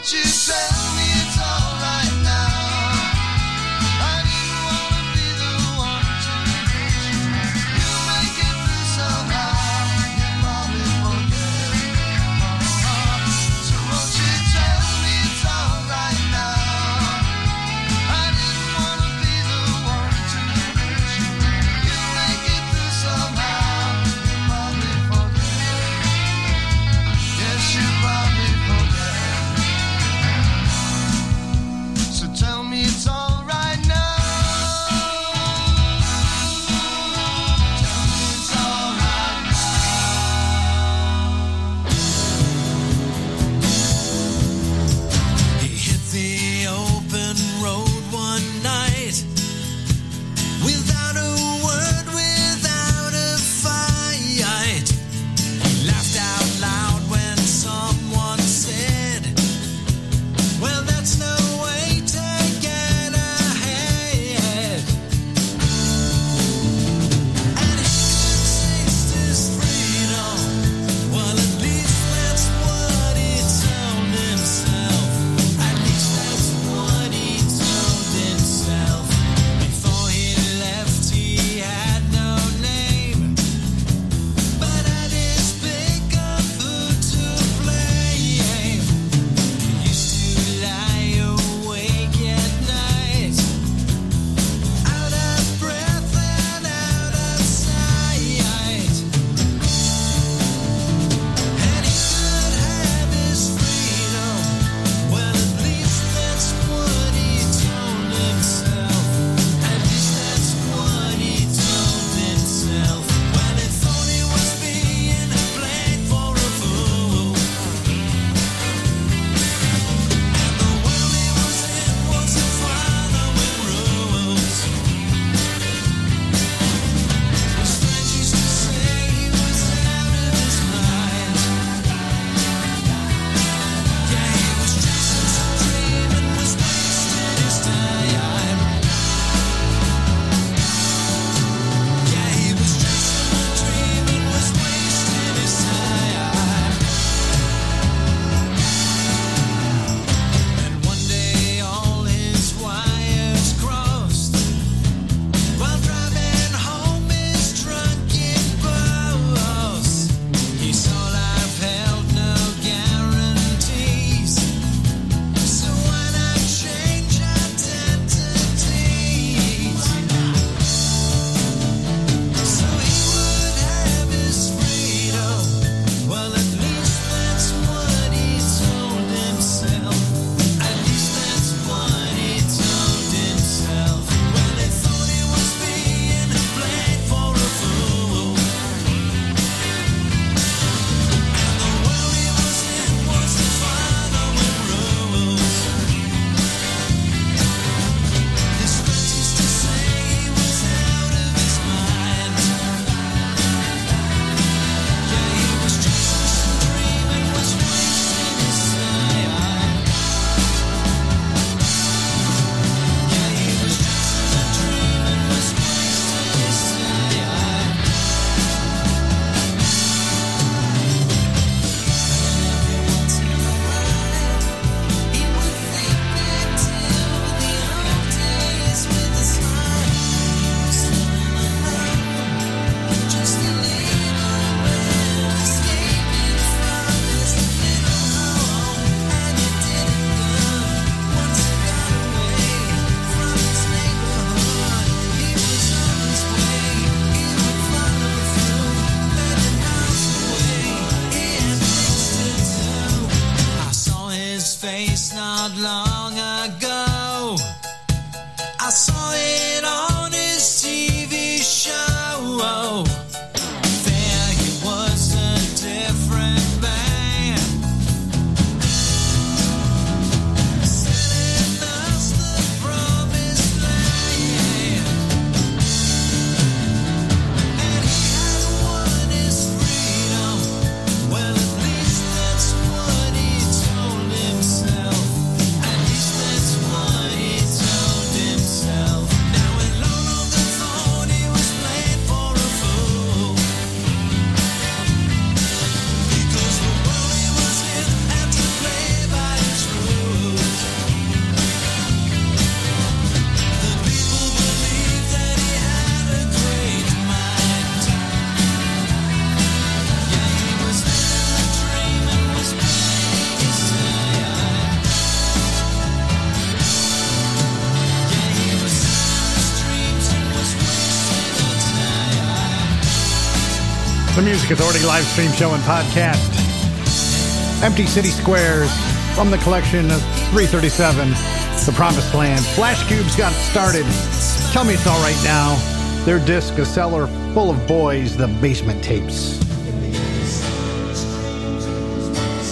Don't you say? Authority live stream show and podcast. Empty City Squares from the collection of 337, The Promised Land. Flash Cubes got started. Tell me it's all right now. Their disc, a cellar full of boys, the basement tapes.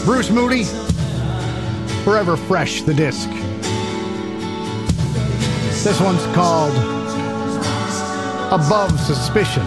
Bruce Moody, forever fresh, the disc. This one's called Above Suspicion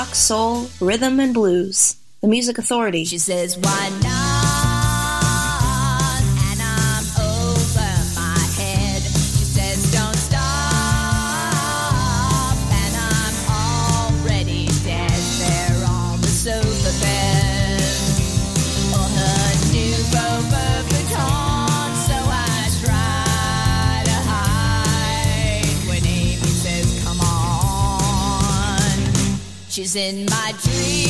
rock, soul, rhythm, and blues. The Music Authority. She says, why not? in my dreams.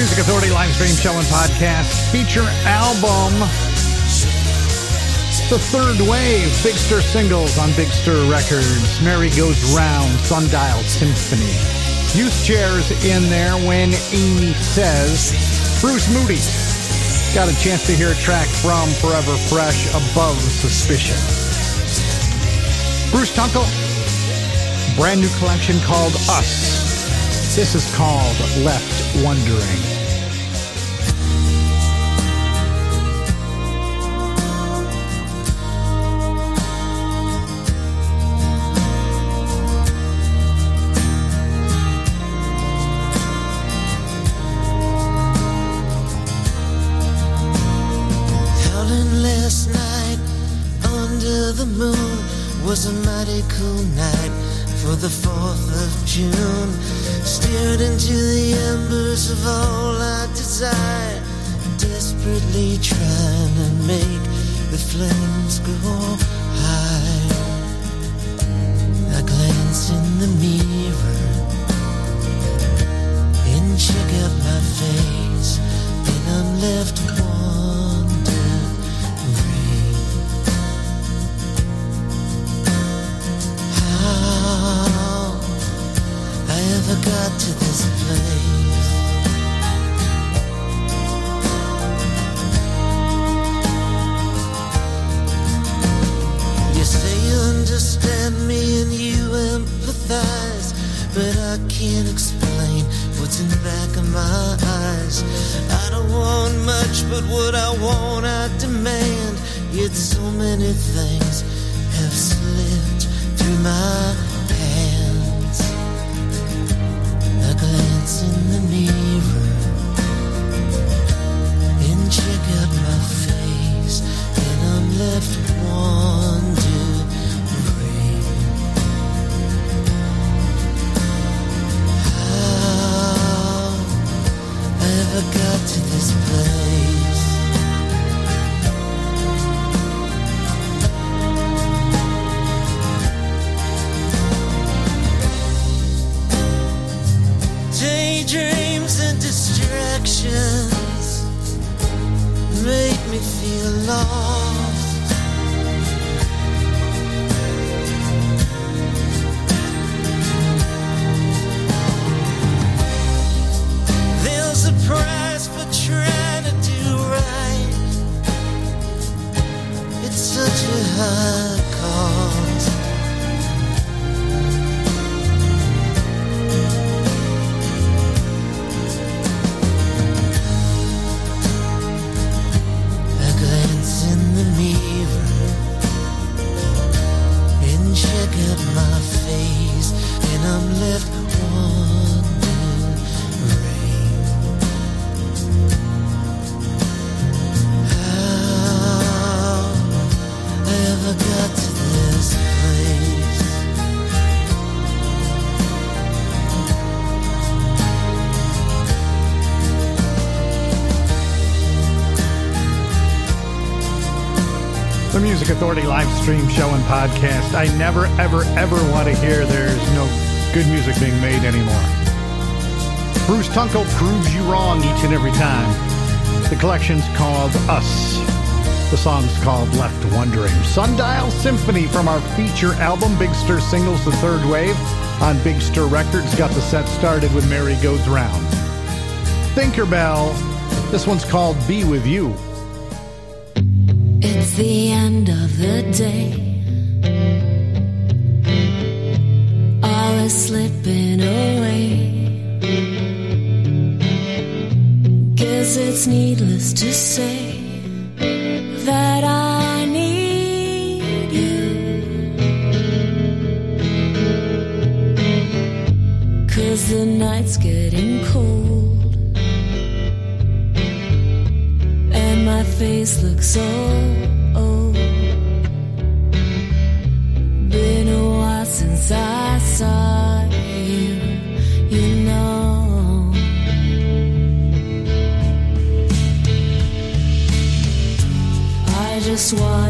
Music Authority live stream show and podcast feature album. The third wave, Big Stir singles on Big Stir Records. Mary Goes Round, Sundial Symphony. Youth chairs in there when Amy says. Bruce Moody. Got a chance to hear a track from Forever Fresh, Above Suspicion. Bruce Tunkel, brand new collection called Us. This is called Left Wondering. Howling last night under the moon was a mighty cool night for the 4th of June. Steered into the embers of all I desire, desperately trying to make the flames go high. I glance in the mirror and check out my face, and I'm left but I can't explain what's in the back of my eyes. I don't want much, but what I want I demand. Yet so many things have slipped through my hands. I glance in the mirror and check out my face, and I'm left wondering distractions make me feel lost. time. The Music Authority live stream show and podcast. I never, ever, ever want to hear there's no good music being made anymore. Bruce Tunkel proves you wrong each and every time. The collection's called Us. The song's called Left Wondering. Sundial Symphony from our feature album, Big Stir Singles The Third Wave, on Big Stir Records, got the set started with Mary Goes Round. Tinkerbell, this one's called Be With You. It's the end of the day. All is slipping away. Guess it's needless to say that I need you. Cause the night's getting cold. Face looks so old. Been a while since I saw you, you know. I just wanna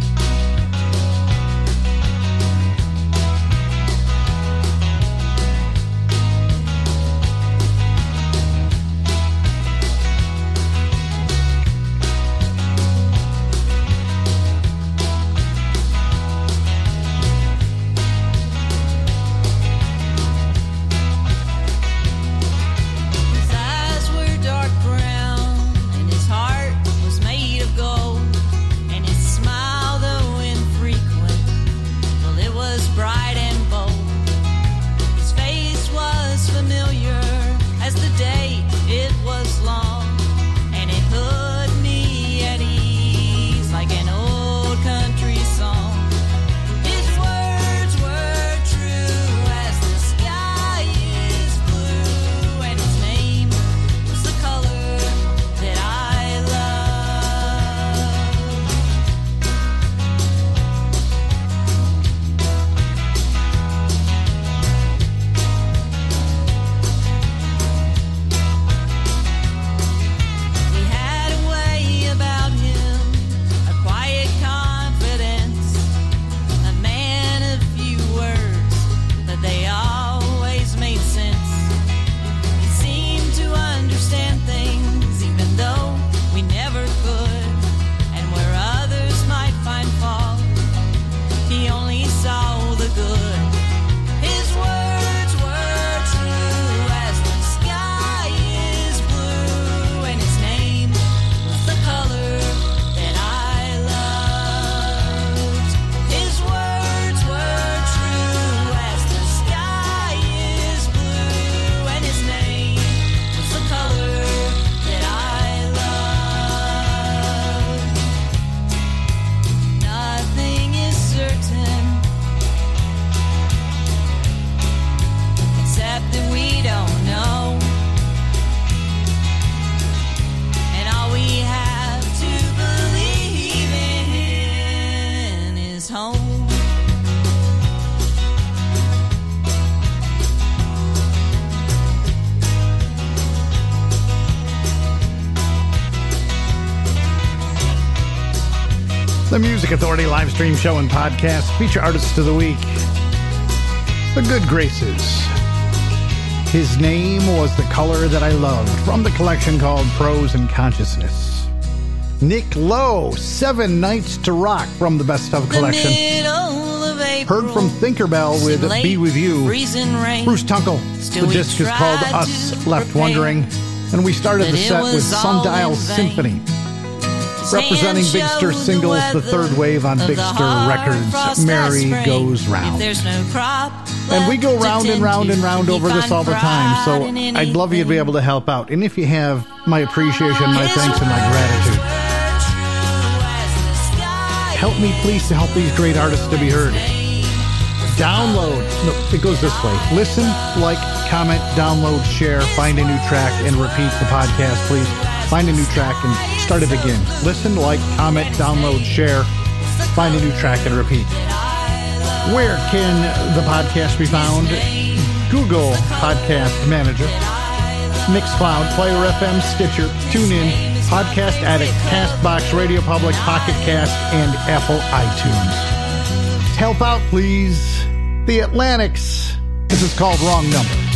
The Music Authority live stream show and podcast feature artists of the week. The Good Graces. His name was the color that I loved from the collection called Prose and Consciousness. Nick Lowe, Seven Nights to Rock from the Best of collection. The middle of April, Heard from Thinkerbell with late Be With You. rain. Bruce Tunkel. The disc is called Us Left prepare, Wondering. And we started the set with Sundial. Symphony. Representing Big Stir singles, the weather third wave on Big the Stir Records, Mary. Goes Round. There's no crop And we go round and round and round over this all the time. So I'd love you to be able to help out. And if you have my appreciation, my thanks, and my gratitude. were true as the sky Help me, please, to help these great artists to be heard. Download. No, it goes this way. Listen, like, comment, download, share, find a new track, and repeat the podcast, please. Find a new track and start it again. Listen, like, comment, download, share, find a new track, and repeat. Where can the podcast be found? Google Podcast Manager, Mixcloud, Player FM, Stitcher, TuneIn, Podcast Addict, Castbox, Radio Public, Pocket Cast, and Apple iTunes. Help out, please. The Atlantics. This is called Wrong Number.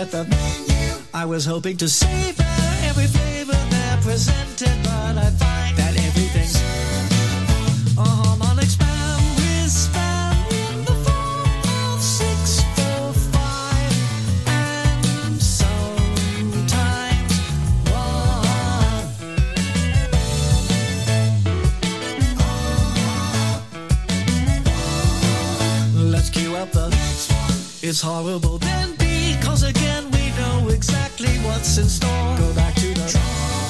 at the menu. I was hoping to savor every flavor there presented, but I find that everything's a harmonic spam with spam in the form of six, four, five, and sometimes one. Let's cue up the. It's horrible. Then Cause again, we know exactly what's in store. Go back to the drawing.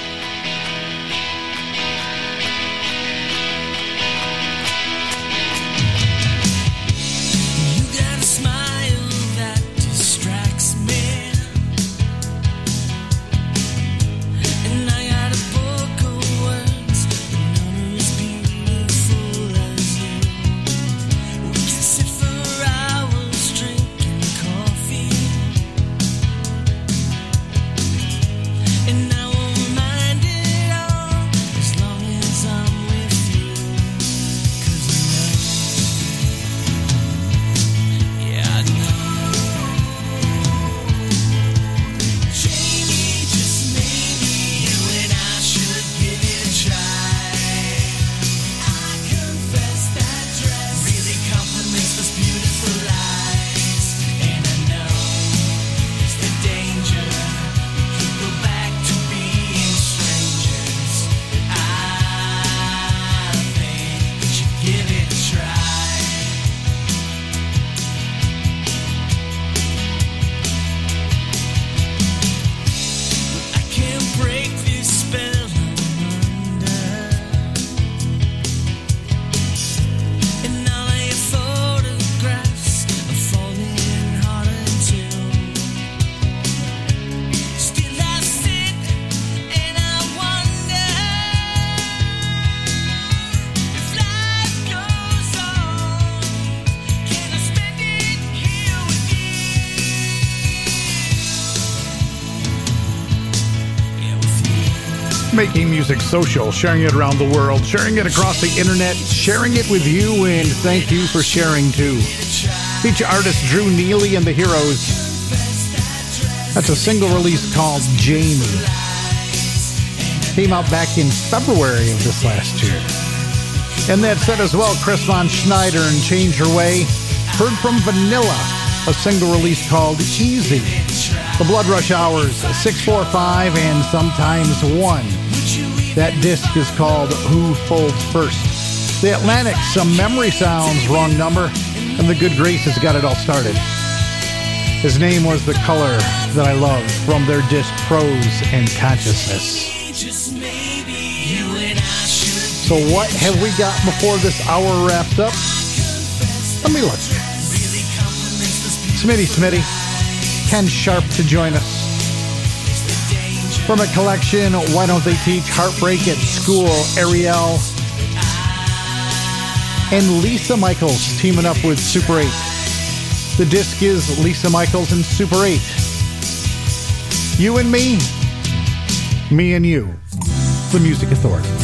Music Social, sharing it around the world, sharing it across the internet, sharing it with you, and thank you for sharing too. Feature artist Drew Neely and the Heroes. That's a single release called Jamie. Came out back in February of this last year. And that said as well, Chris Von Sneidern and Change Your Way. Heard from Vanilla, a single release called Easy. The Blood Rush Hours, 645 and Sometimes One. That disc is called Who Folds First. The Atlantic, some memory sounds, wrong number. And the Good Graces got it all started. His name was The Color That I Love from their disc Prose and Consciousness. So what have we got before this hour wraps up? Let me look. Smitty Smitty, Ken Sharp to join us. From a collection, Why Don't They Teach Heartbreak at School, Ariel. And Lisa Mychols teaming up with Super 8. The disc is Lisa Mychols and Super 8. You and me, me and you. The Music Authority.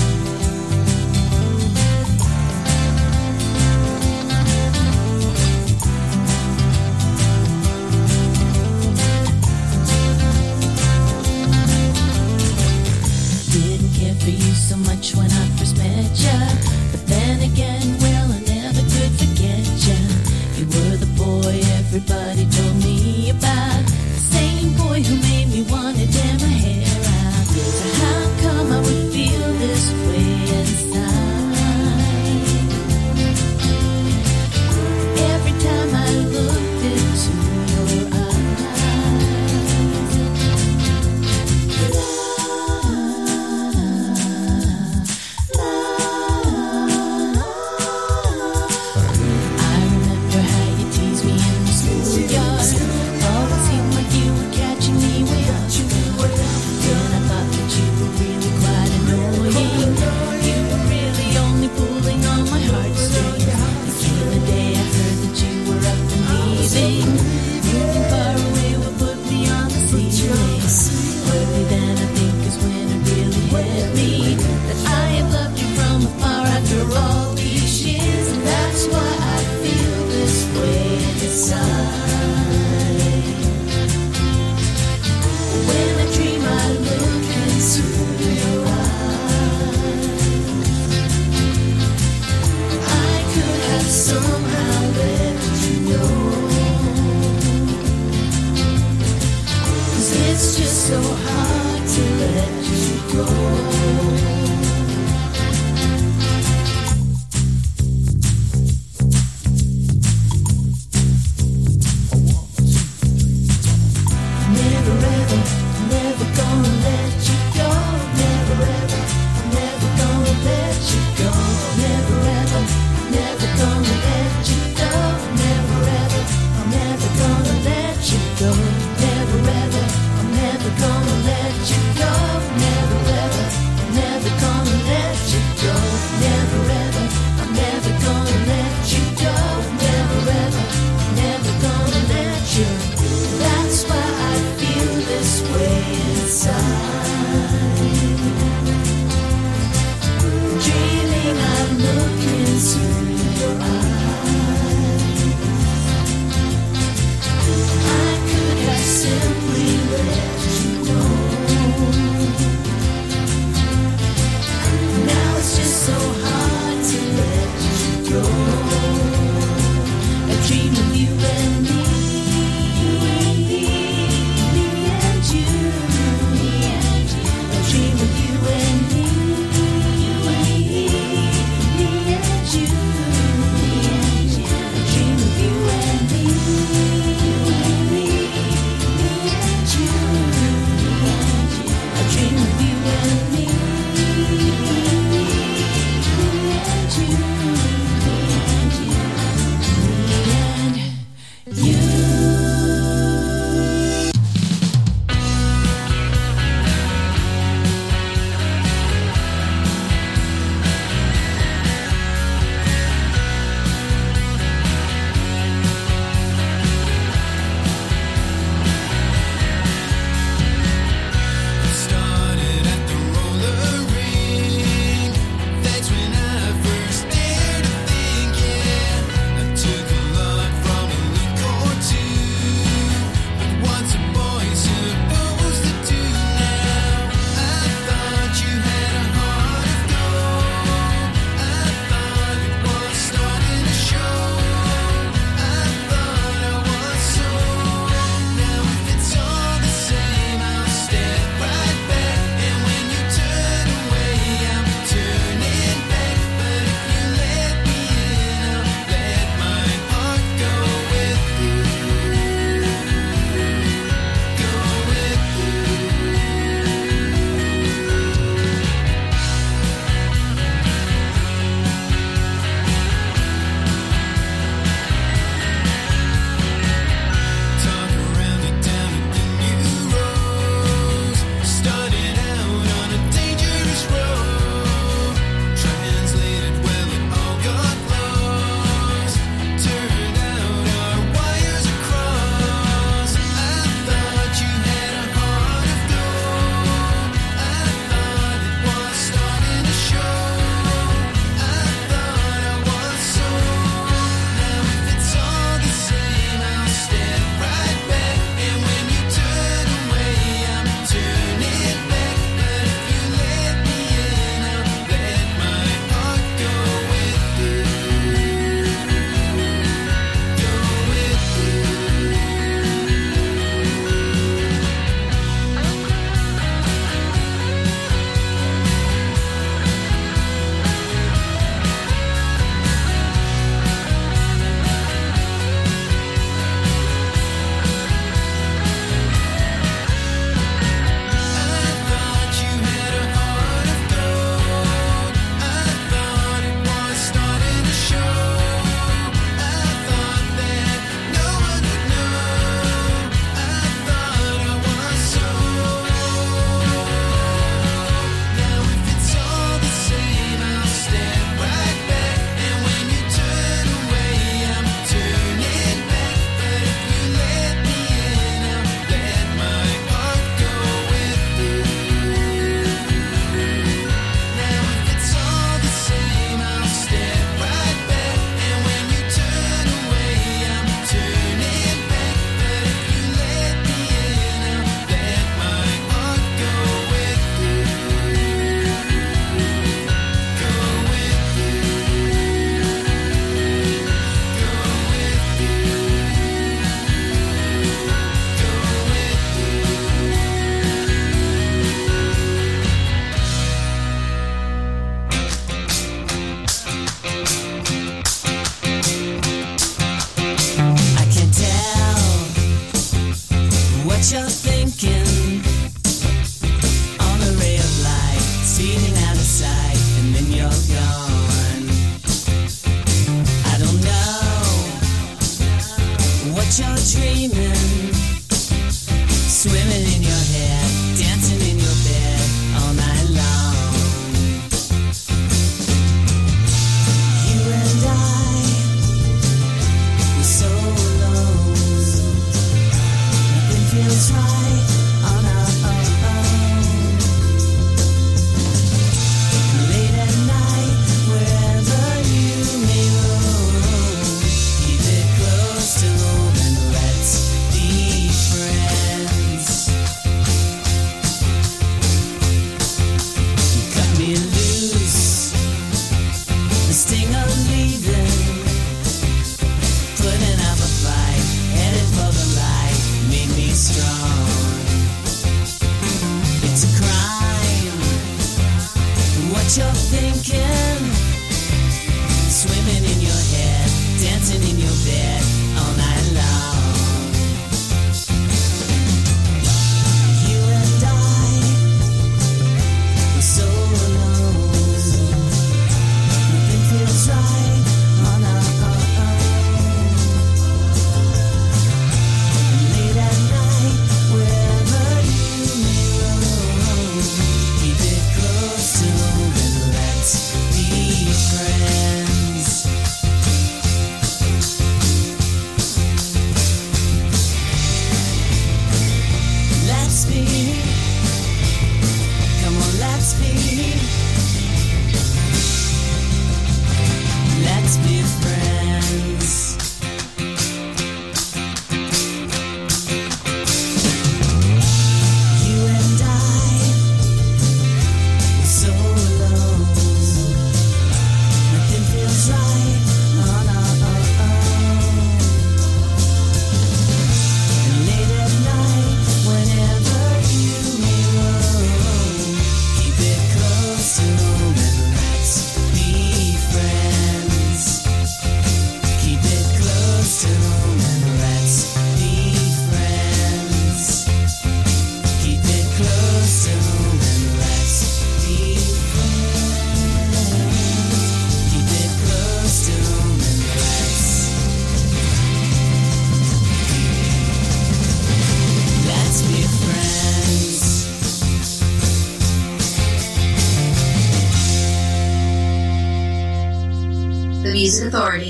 Authority.